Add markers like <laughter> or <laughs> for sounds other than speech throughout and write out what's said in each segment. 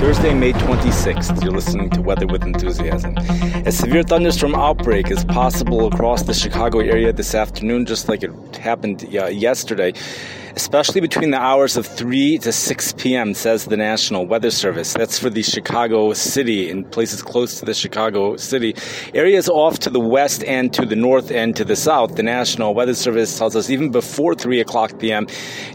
Thursday, May 26th. You're listening to Weather with Enthusiasm. A severe thunderstorm outbreak is possible across the Chicago area this afternoon, just like it happened uh, yesterday especially between the hours of 3 to 6 p.m., says the National Weather Service. That's for the Chicago city and places close to the Chicago city. Areas off to the west and to the north and to the south, the National Weather Service tells us even before 3 o'clock p.m.,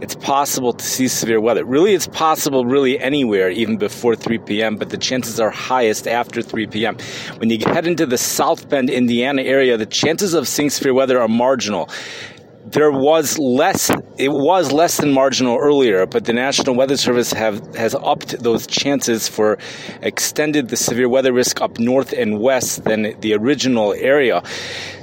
it's possible to see severe weather. Really, it's possible really anywhere, even before 3 p.m., but the chances are highest after 3 p.m. When you head into the South Bend, Indiana area, the chances of seeing severe weather are marginal there was less it was less than marginal earlier but the national weather service have has upped those chances for extended the severe weather risk up north and west than the original area.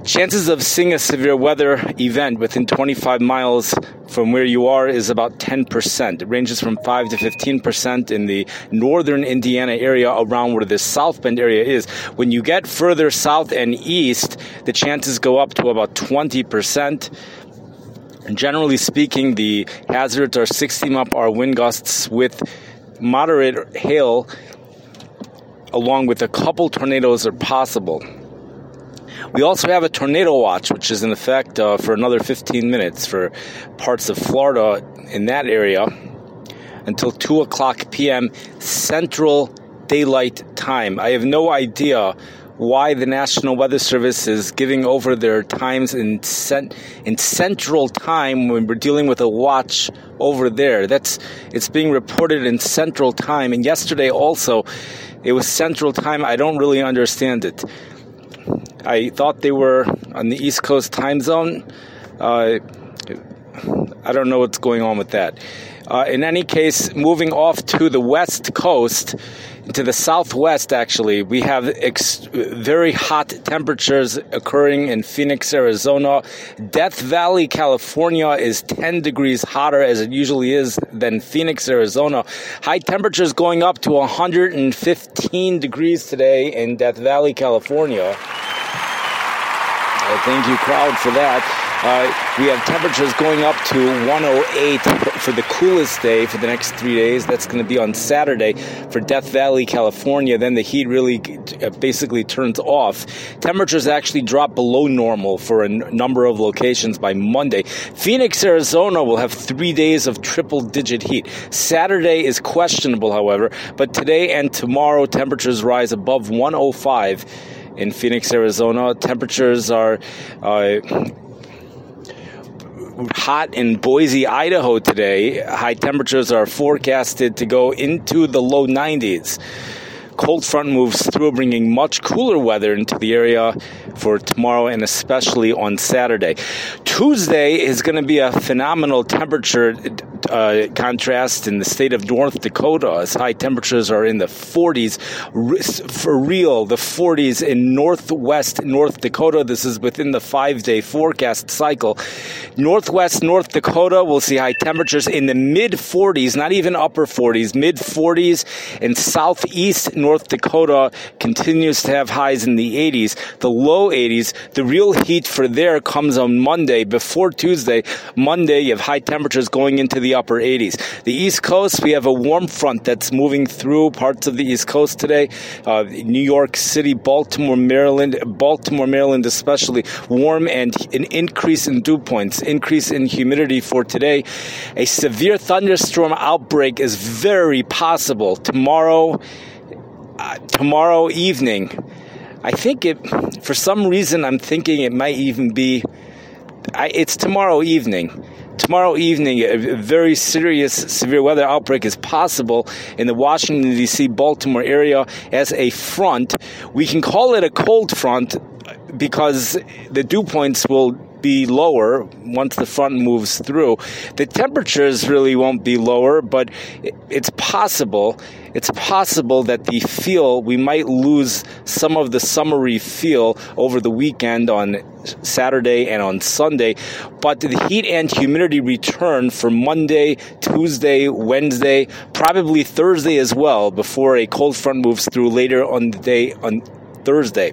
Chances of seeing a severe weather event within 25 miles from where you are is about 10% it ranges from 5 to 15% in the northern indiana area around where the south bend area is. When you get further south and east the chances go up to about 20% generally speaking, the hazards are 60 mile per hour wind gusts with moderate hail, along with a couple tornadoes are possible. We also have a tornado watch, which is in effect uh, for another 15 minutes for parts of Florida in that area until 2 o'clock p.m. Central Daylight Time. I have no idea why the National Weather Service is giving over their times in cent- in Central Time when we're dealing with a watch over there. That's it's being reported in Central Time, and yesterday also it was Central Time. I don't really understand it. I thought they were on the East Coast time zone. Uh, I don't know what's going on with that. Uh, in any case, moving off to the West Coast, to the southwest, actually, we have ex- very hot temperatures occurring in Phoenix, Arizona. Death Valley, California is 10 degrees hotter as it usually is than Phoenix, Arizona. High temperatures going up to 115 degrees today in Death Valley, California. thank you, crowd, for that. Uh, we have temperatures going up to 108 for the coolest day for the next three days. That's going to be on Saturday for Death Valley, California. Then the heat really uh, basically turns off. Temperatures actually drop below normal for a n- number of locations by Monday. Phoenix, Arizona will have three days of triple digit heat. Saturday is questionable, however, but today and tomorrow temperatures rise above 105 in Phoenix, Arizona. Temperatures are uh, hot in Boise, Idaho today. High temperatures are forecasted to go into the low 90s. Cold front moves through, bringing much cooler weather into the area for tomorrow and especially on Saturday. Tuesday is going to be a phenomenal temperature uh, contrast in the state of North Dakota as high temperatures are in the 40s. For real, the 40s in northwest North Dakota. This is within the five day forecast cycle. Northwest North Dakota will see high temperatures in the mid 40s, not even upper 40s, mid 40s. And southeast North Dakota continues to have highs in the 80s, the low 80s. The real heat for there comes on Monday before Tuesday. Monday, you have high temperatures going into the upper 80s. The East Coast, we have a warm front that's moving through parts of the East Coast today. Uh, New York City, Baltimore, Maryland, Baltimore, Maryland, especially warm and an increase in dew points, increase in humidity for today. A severe thunderstorm outbreak is very possible tomorrow. Uh, tomorrow evening. I think it, for some reason, I'm thinking it might even be, I, it's tomorrow evening. Tomorrow evening, a very serious severe weather outbreak is possible in the Washington, D.C., Baltimore area as a front. We can call it a cold front because the dew points will be lower once the front moves through. The temperatures really won't be lower, but it's possible. It's possible that the feel, we might lose some of the summery feel over the weekend on Saturday and on Sunday, but the heat and humidity return for Monday, Tuesday, Wednesday, probably Thursday as well before a cold front moves through later on the day on Thursday.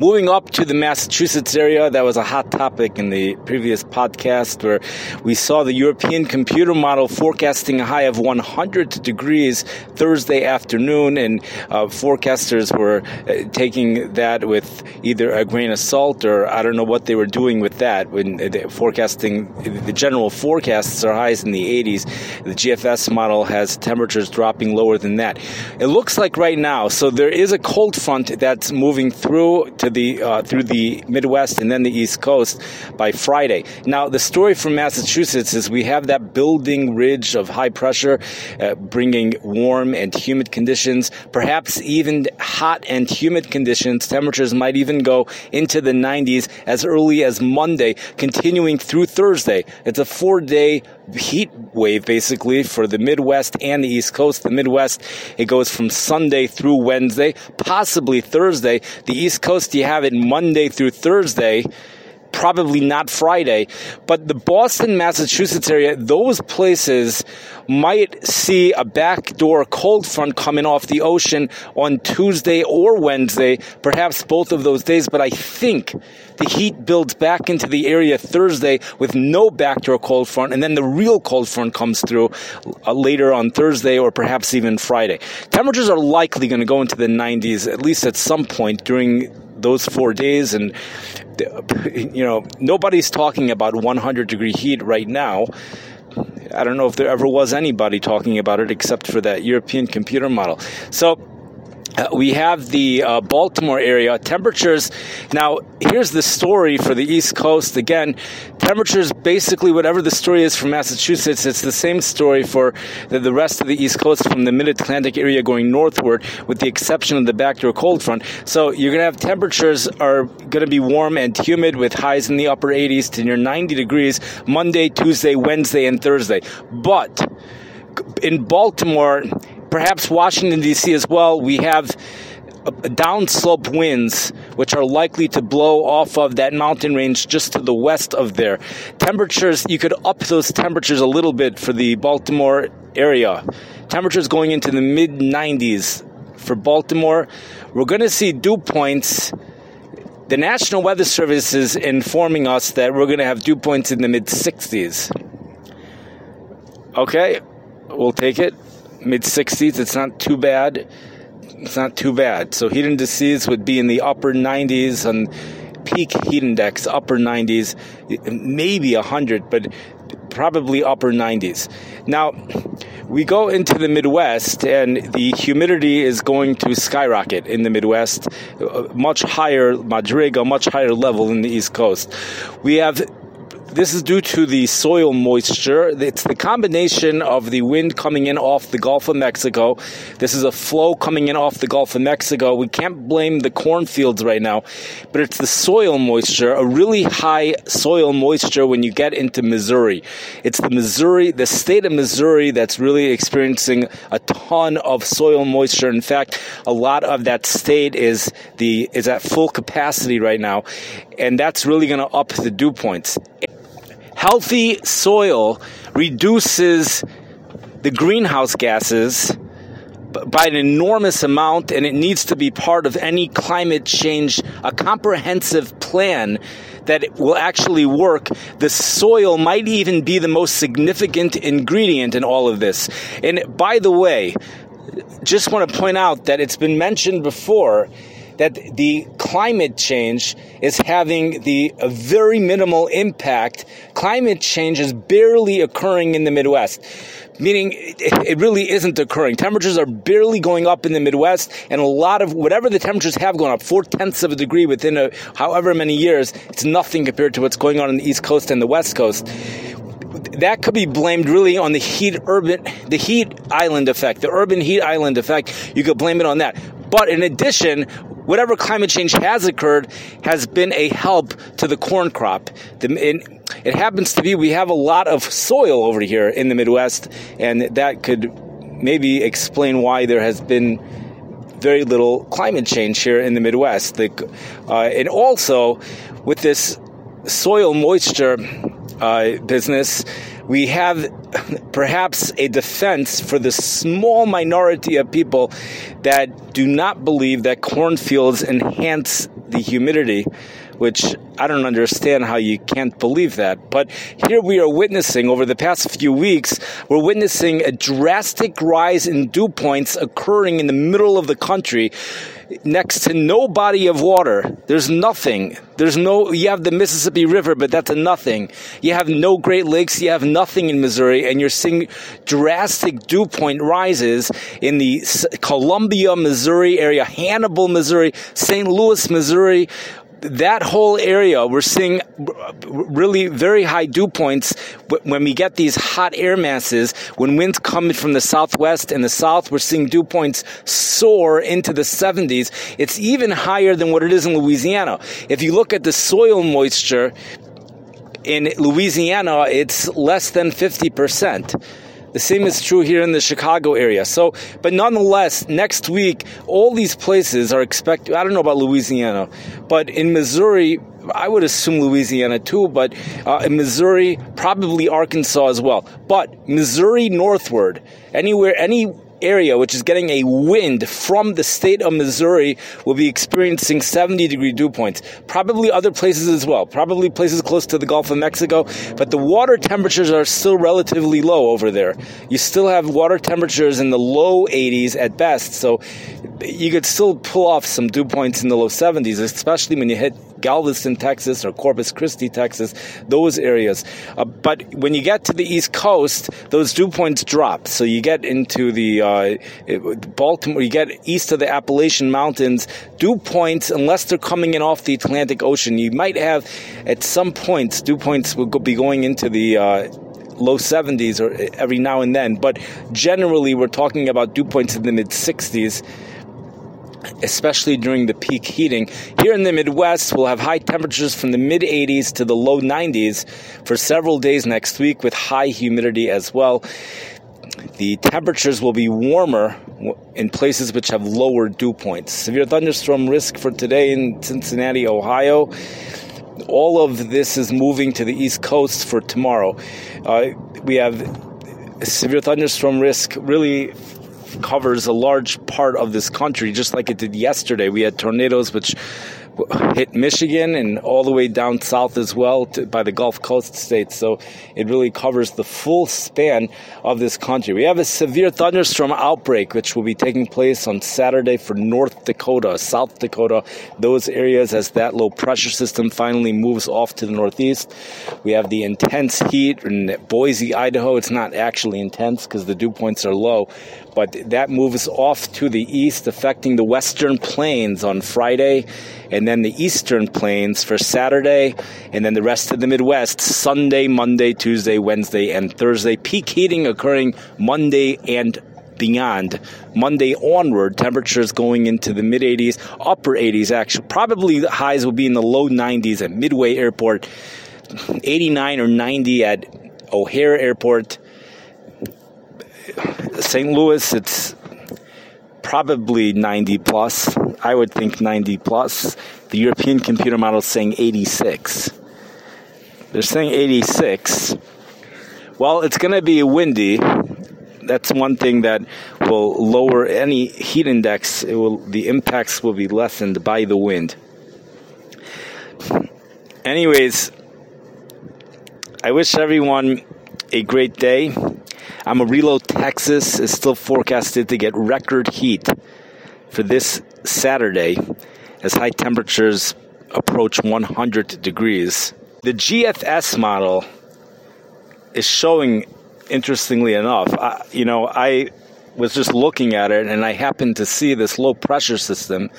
Moving up to the Massachusetts area, that was a hot topic in the previous podcast where we saw the European computer model forecasting a high of 100 degrees Thursday afternoon, and uh, forecasters were uh, taking that with either a grain of salt or I don't know what they were doing with that when forecasting the general forecasts are highs in the 80s. The GFS model has temperatures dropping lower than that. It looks like right now, so there is a cold front that's moving through to the uh, through the Midwest and then the East Coast by Friday. Now, the story from Massachusetts is we have that building ridge of high pressure, uh, bringing warm and humid conditions, perhaps even hot and humid conditions. Temperatures might even go into the 90s as early as Monday, continuing through Thursday. It's a four-day heat wave basically for the Midwest and the East Coast. The Midwest, it goes from Sunday through Wednesday, possibly Thursday. The East Coast, you have it Monday through Thursday probably not Friday. But the Boston, Massachusetts area, those places might see a backdoor cold front coming off the ocean on Tuesday or Wednesday, perhaps both of those days. But I think the heat builds back into the area Thursday with no backdoor cold front, and then the real cold front comes through uh, later on Thursday or perhaps even Friday. Temperatures are likely going to go into the 90s, at least at some point during those four days and <laughs> you know nobody's talking about 100 degree heat right now. I don't know if there ever was anybody talking about it except for that european computer model. So uh, we have the uh, Baltimore area temperatures. Now, here's the story for the East Coast. Again, temperatures basically whatever the story is for Massachusetts, it's the same story for the, the rest of the East Coast from the Mid Atlantic area going northward, with the exception of the backdoor cold front. So you're going to have temperatures are going to be warm and humid with highs in the upper 80s to near 90 degrees Monday, Tuesday, Wednesday, and Thursday. But in Baltimore, perhaps Washington, D.C. as well, we have uh, downslope winds, which are likely to blow off of that mountain range just to the west of there. Temperatures, you could up those temperatures a little bit for the Baltimore area. Temperatures going into the mid 90s for Baltimore. We're going to see dew points. The National Weather Service is informing us that we're going to have dew points in the mid 60s. Okay, we'll take it mid 60s. It's not too bad. It's not too bad. So heat indices would be in the upper 90s and peak heat index, upper 90s, maybe 100, but probably upper 90s. Now, we go into the Midwest, and the humidity is going to skyrocket in the Midwest, uh, much higher madriga, much higher level in the East Coast. We have this is due to the soil moisture. It's the combination of the wind coming in off the Gulf of Mexico. This is a flow coming in off the Gulf of Mexico. We can't blame the cornfields right now, but it's the soil moisture, a really high soil moisture when you get into Missouri. It's the Missouri, the state of Missouri that's really experiencing a ton of soil moisture. In fact, a lot of that state is the is at full capacity right now, and that's really going to up the dew points. Healthy soil reduces the greenhouse gases by an enormous amount, and it needs to be part of any climate change, a comprehensive plan that will actually work. The soil might even be the most significant ingredient in all of this. And by the way, just want to point out that it's been mentioned before that the climate change is having the a very minimal impact. Climate change is barely occurring in the Midwest meaning it really isn't occurring. Temperatures are barely going up in the Midwest, and a lot of whatever the temperatures have gone up, four tenths of a degree within a, however many years, it's nothing compared to what's going on in the East Coast and the West Coast. That could be blamed really on the heat urban, the heat island effect, the urban heat island effect. You could blame it on that. But in addition, whatever climate change has occurred has been a help to the corn crop. The, it happens to be we have a lot of soil over here in the Midwest, and that could maybe explain why there has been very little climate change here in the Midwest. The, uh, and also, with this soil moisture uh, business, we have <laughs> perhaps a defense for the small minority of people that do not believe that cornfields enhance the humidity, which I don't understand how you can't believe that. But here we are witnessing over the past few weeks, we're witnessing a drastic rise in dew points occurring in the middle of the country next to no body of water. There's nothing. There's no, you have the Mississippi River, but that's a nothing. You have no Great Lakes, you have nothing in Missouri, and you're seeing drastic dew point rises in the Columbia, Missouri area, Hannibal, Missouri, St. Louis, Missouri, that whole area, we're seeing really very high dew points when we get these hot air masses. When winds come from the southwest and the south, we're seeing dew points soar into the 70s. It's even higher than what it is in Louisiana. If you look at the soil moisture in Louisiana, it's less than 50%. The same is true here in the Chicago area. So, but nonetheless, next week, all these places are expected. I don't know about Louisiana, but in Missouri, I would assume Louisiana too, but uh, in Missouri, probably Arkansas as well. But Missouri northward, anywhere, any area, which is getting a wind from the state of Missouri, will be experiencing 70 degree dew points. Probably other places as well. Probably places close to the Gulf of Mexico. But the water temperatures are still relatively low over there. You still have water temperatures in the low 80s at best. So you could still pull off some dew points in the low 70s, especially when you hit Galveston, Texas, or Corpus Christi, Texas, those areas. Uh, but when you get to the East Coast, those dew points drop. So you get into the uh, Baltimore, you get east of the Appalachian Mountains, dew points, unless they're coming in off the Atlantic Ocean, you might have at some points, dew points will be going into the uh, low 70s or every now and then. But generally, we're talking about dew points in the mid 60s especially during the peak heating. Here in the Midwest, we'll have high temperatures from the mid 80s to the low 90s for several days next week with high humidity as well. The temperatures will be warmer in places which have lower dew points. Severe thunderstorm risk for today in Cincinnati, Ohio. All of this is moving to the east coast for tomorrow. Uh, we have severe thunderstorm risk really covers a large part of this country, just like it did yesterday. We had tornadoes which hit Michigan and all the way down south as well to, by the Gulf Coast states. So it really covers the full span of this country. We have a severe thunderstorm outbreak, which will be taking place on Saturday for North Dakota, South Dakota, those areas as that low pressure system finally moves off to the northeast. We have the intense heat in Boise, Idaho. It's not actually intense because the dew points are low, but that moves off to the east, affecting the western plains on Friday and then the eastern plains for Saturday, and then the rest of the Midwest Sunday, Monday, Tuesday, Wednesday, and Thursday. Peak heating occurring Monday and beyond. Monday onward, temperatures going into the mid 80s, upper 80s actually. Probably the highs will be in the low 90s at Midway Airport, 89 or 90 at O'Hare Airport. St. Louis, it's probably 90 plus. I would think 90 plus. The European computer model is saying 86. They're saying 86. Well, it's going to be windy. That's one thing that will lower any heat index. It will the impacts will be lessened by the wind. Anyways, I wish everyone a great day. Amarillo, Texas is still forecasted to get record heat for this Saturday as high temperatures approach 100 degrees. The GFS model is showing, interestingly enough, I, you know, I was just looking at it and I happened to see this low pressure system,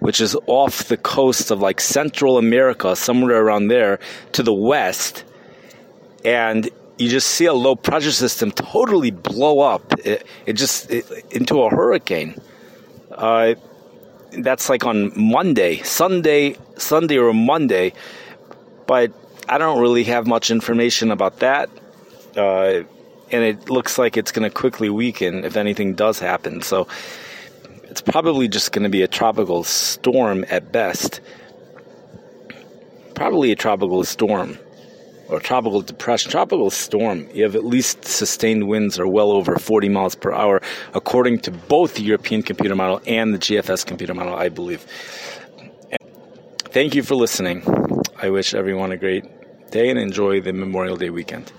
which is off the coast of like Central America, somewhere around there to the west. And you just see a low pressure system totally blow up. It, it just it, into a hurricane. Uh, that's like on Monday, Sunday, Sunday or Monday, but I don't really have much information about that. Uh, and it looks like it's going to quickly weaken if anything does happen. So it's probably just going to be a tropical storm at best. Probably a tropical storm or tropical depression, tropical storm, you have at least sustained winds are well over 40 miles per hour, according to both the European computer model and the GFS computer model, I believe. Thank you for listening. I wish everyone a great day and enjoy the Memorial Day weekend.